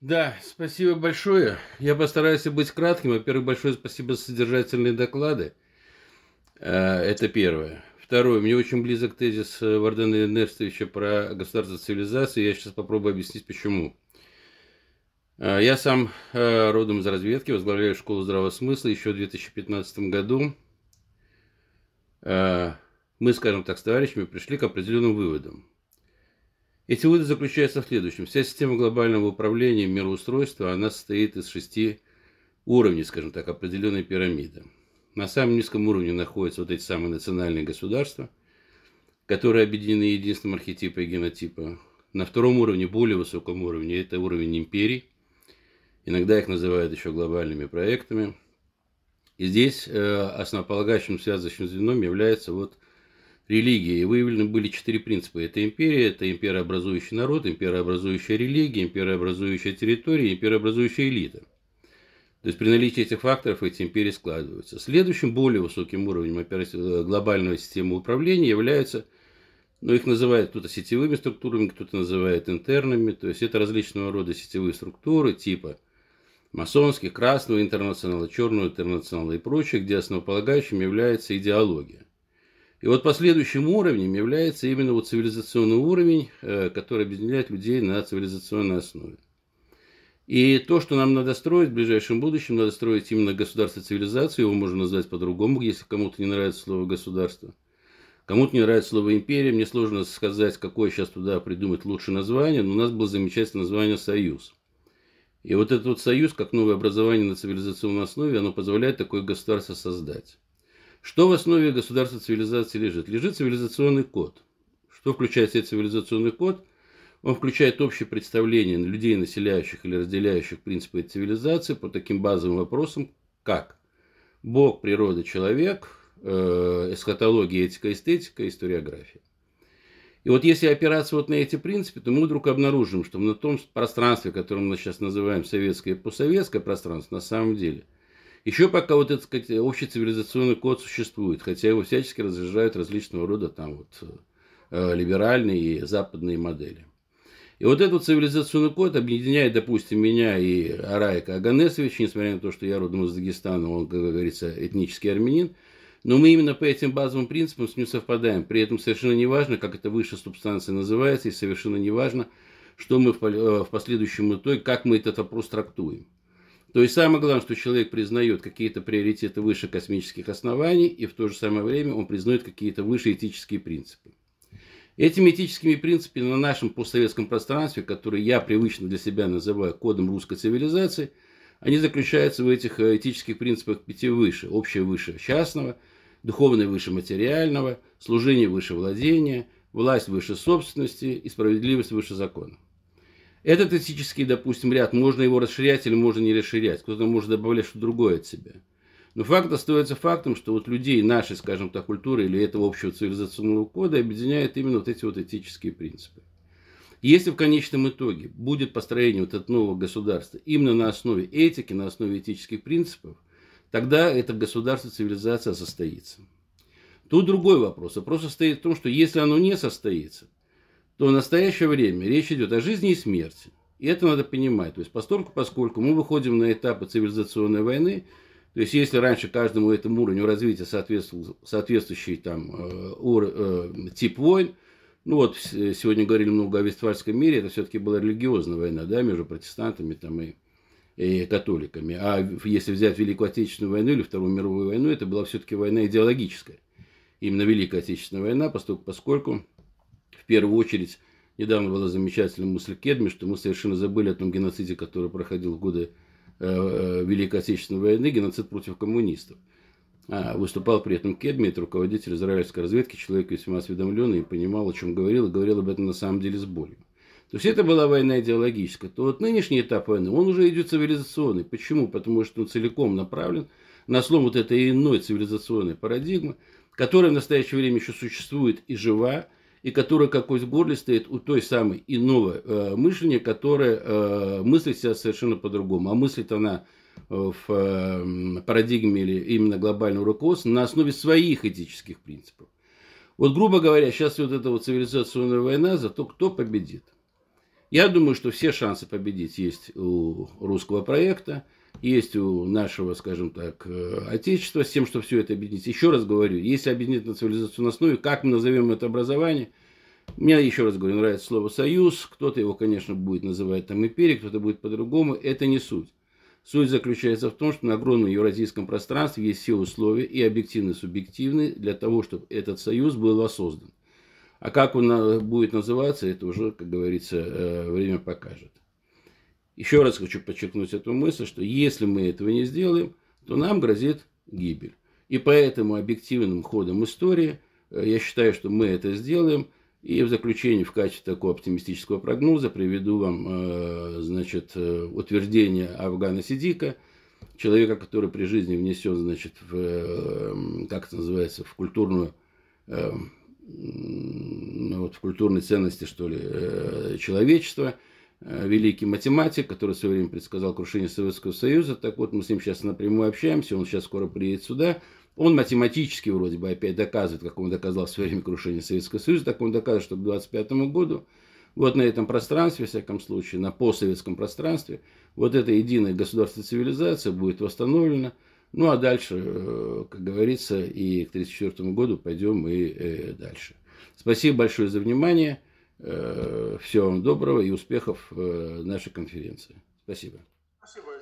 Да, спасибо большое. Я постараюсь быть кратким. Во-первых, большое спасибо за содержательные доклады. Э, это первое. Второе. Мне очень близок тезис э, Вардена Нерстовича про государство цивилизации. Я сейчас попробую объяснить, почему. Э, я сам родом из разведки, возглавляю школу здравого смысла еще в 2015 году. Мы, скажем так, с товарищами пришли к определенным выводам. Эти выводы заключаются в следующем. Вся система глобального управления мироустройства, она состоит из шести уровней, скажем так, определенной пирамиды. На самом низком уровне находятся вот эти самые национальные государства, которые объединены единственным архетипа и генотипа. На втором уровне, более высоком уровне, это уровень империй. Иногда их называют еще глобальными проектами. И здесь э, основополагающим связывающим звеном является вот религии. Выявлены были четыре принципа. Это империя, это имперообразующий народ, имперообразующая религия, имперообразующая территория, имперообразующая элита. То есть при наличии этих факторов эти империи складываются. Следующим, более высоким уровнем э, глобальной системы управления являются, ну их называют кто-то сетевыми структурами, кто-то называет интернами, то есть это различного рода сетевые структуры типа масонских, красного интернационала, черного интернационала и прочее, где основополагающим является идеология. И вот последующим уровнем является именно вот цивилизационный уровень, э, который объединяет людей на цивилизационной основе. И то, что нам надо строить в ближайшем будущем, надо строить именно государство цивилизации, его можно назвать по-другому, если кому-то не нравится слово государство. Кому-то не нравится слово империя, мне сложно сказать, какое сейчас туда придумать лучшее название, но у нас было замечательное название «Союз». И вот этот вот союз, как новое образование на цивилизационной основе, оно позволяет такое государство создать. Что в основе государства цивилизации лежит? Лежит цивилизационный код. Что включает себя цивилизационный код? Он включает общее представление людей, населяющих или разделяющих принципы цивилизации по таким базовым вопросам, как Бог, природа, человек, э, эсхатология, этика, эстетика, историография. И вот если опираться вот на эти принципы, то мы вдруг обнаружим, что на том пространстве, которое мы сейчас называем советское и постсоветское пространство, на самом деле – еще пока вот этот сказать, общий цивилизационный код существует, хотя его всячески разъезжают различного рода там вот э, либеральные и западные модели. И вот этот цивилизационный код объединяет, допустим, меня и Араика Аганесовича, несмотря на то, что я родом из Дагестана, он, как говорится, этнический армянин, но мы именно по этим базовым принципам с ним совпадаем. При этом совершенно не важно, как эта высшая субстанция называется, и совершенно не важно, что мы в э, последующем итоге, как мы этот вопрос трактуем. То есть самое главное, что человек признает какие-то приоритеты выше космических оснований, и в то же самое время он признает какие-то выше этические принципы. Этими этическими принципами на нашем постсоветском пространстве, которые я привычно для себя называю кодом русской цивилизации, они заключаются в этих э, этических принципах пяти выше. Общее выше частного, духовное выше материального, служение выше владения, власть выше собственности и справедливость выше закона. Этот этический, допустим, ряд, можно его расширять или можно не расширять. Кто-то может добавлять что-то другое от себя. Но факт остается фактом, что вот людей нашей, скажем так, культуры или этого общего цивилизационного кода объединяют именно вот эти вот этические принципы. Если в конечном итоге будет построение вот этого нового государства именно на основе этики, на основе этических принципов, тогда это государство, цивилизация состоится. Тут другой вопрос. Вопрос состоит в том, что если оно не состоится – то в настоящее время речь идет о жизни и смерти. И это надо понимать. То есть, поскольку, поскольку мы выходим на этапы цивилизационной войны, то есть, если раньше каждому этому уровню развития соответствовал соответствующий там, э, ур, э, тип войн, ну вот сегодня говорили много о Вестфальском мире, это все-таки была религиозная война, да, между протестантами там, и, и католиками. А если взять Великую Отечественную войну или Вторую мировую войну, это была все-таки война идеологическая. Именно Великая Отечественная война, поскольку, поскольку первую очередь, недавно была замечательная мысль Кедми, что мы совершенно забыли о том геноциде, который проходил в годы э, э, Великой Отечественной войны, геноцид против коммунистов. А, выступал при этом Кедми, это руководитель израильской разведки, человек весьма осведомленный понимал, о чем говорил, и говорил об этом на самом деле с болью. То есть это была война идеологическая. То вот нынешний этап войны, он уже идет цивилизационный. Почему? Потому что он целиком направлен на слом вот этой иной цивилизационной парадигмы, которая в настоящее время еще существует и жива, и которая как в горле стоит у той самой иного э, мышления, которая э, мыслит себя совершенно по-другому. А мыслит она э, в э, парадигме или именно глобального руководства на основе своих этических принципов. Вот, грубо говоря, сейчас вот эта вот цивилизационная война за то, кто победит. Я думаю, что все шансы победить есть у русского проекта, есть у нашего, скажем так, э, отечества, с тем, что все это объединить. Еще раз говорю, если объединить на цивилизационной основе, как мы назовем это образование, мне, еще раз говорю, нравится слово «союз», кто-то его, конечно, будет называть там империей, кто-то будет по-другому, это не суть. Суть заключается в том, что на огромном евразийском пространстве есть все условия, и объективные, и субъективные, для того, чтобы этот союз был воссоздан. А как он э, будет называться, это уже, как говорится, э, время покажет. Еще раз хочу подчеркнуть эту мысль, что если мы этого не сделаем, то нам грозит гибель. И поэтому объективным ходом истории э, я считаю, что мы это сделаем. И в заключение, в качестве такого оптимистического прогноза, приведу вам значит, утверждение Афгана Сидика, человека, который при жизни внесен значит, в, как это называется, в культурную ну, вот, в культурной ценности, что ли, э, человечества, э, великий математик, который в свое время предсказал крушение Советского Союза. Так вот, мы с ним сейчас напрямую общаемся, он сейчас скоро приедет сюда. Он математически вроде бы опять доказывает, как он доказал в свое время крушение Советского Союза, так он доказывает, что к 25 году вот на этом пространстве, в всяком случае, на постсоветском пространстве, вот эта единая государственная цивилизация будет восстановлена – ну а дальше, э, как говорится, и к 1934 году пойдем и э, дальше. Спасибо большое за внимание. Э, всего вам доброго и успехов в нашей конференции. Спасибо. Спасибо.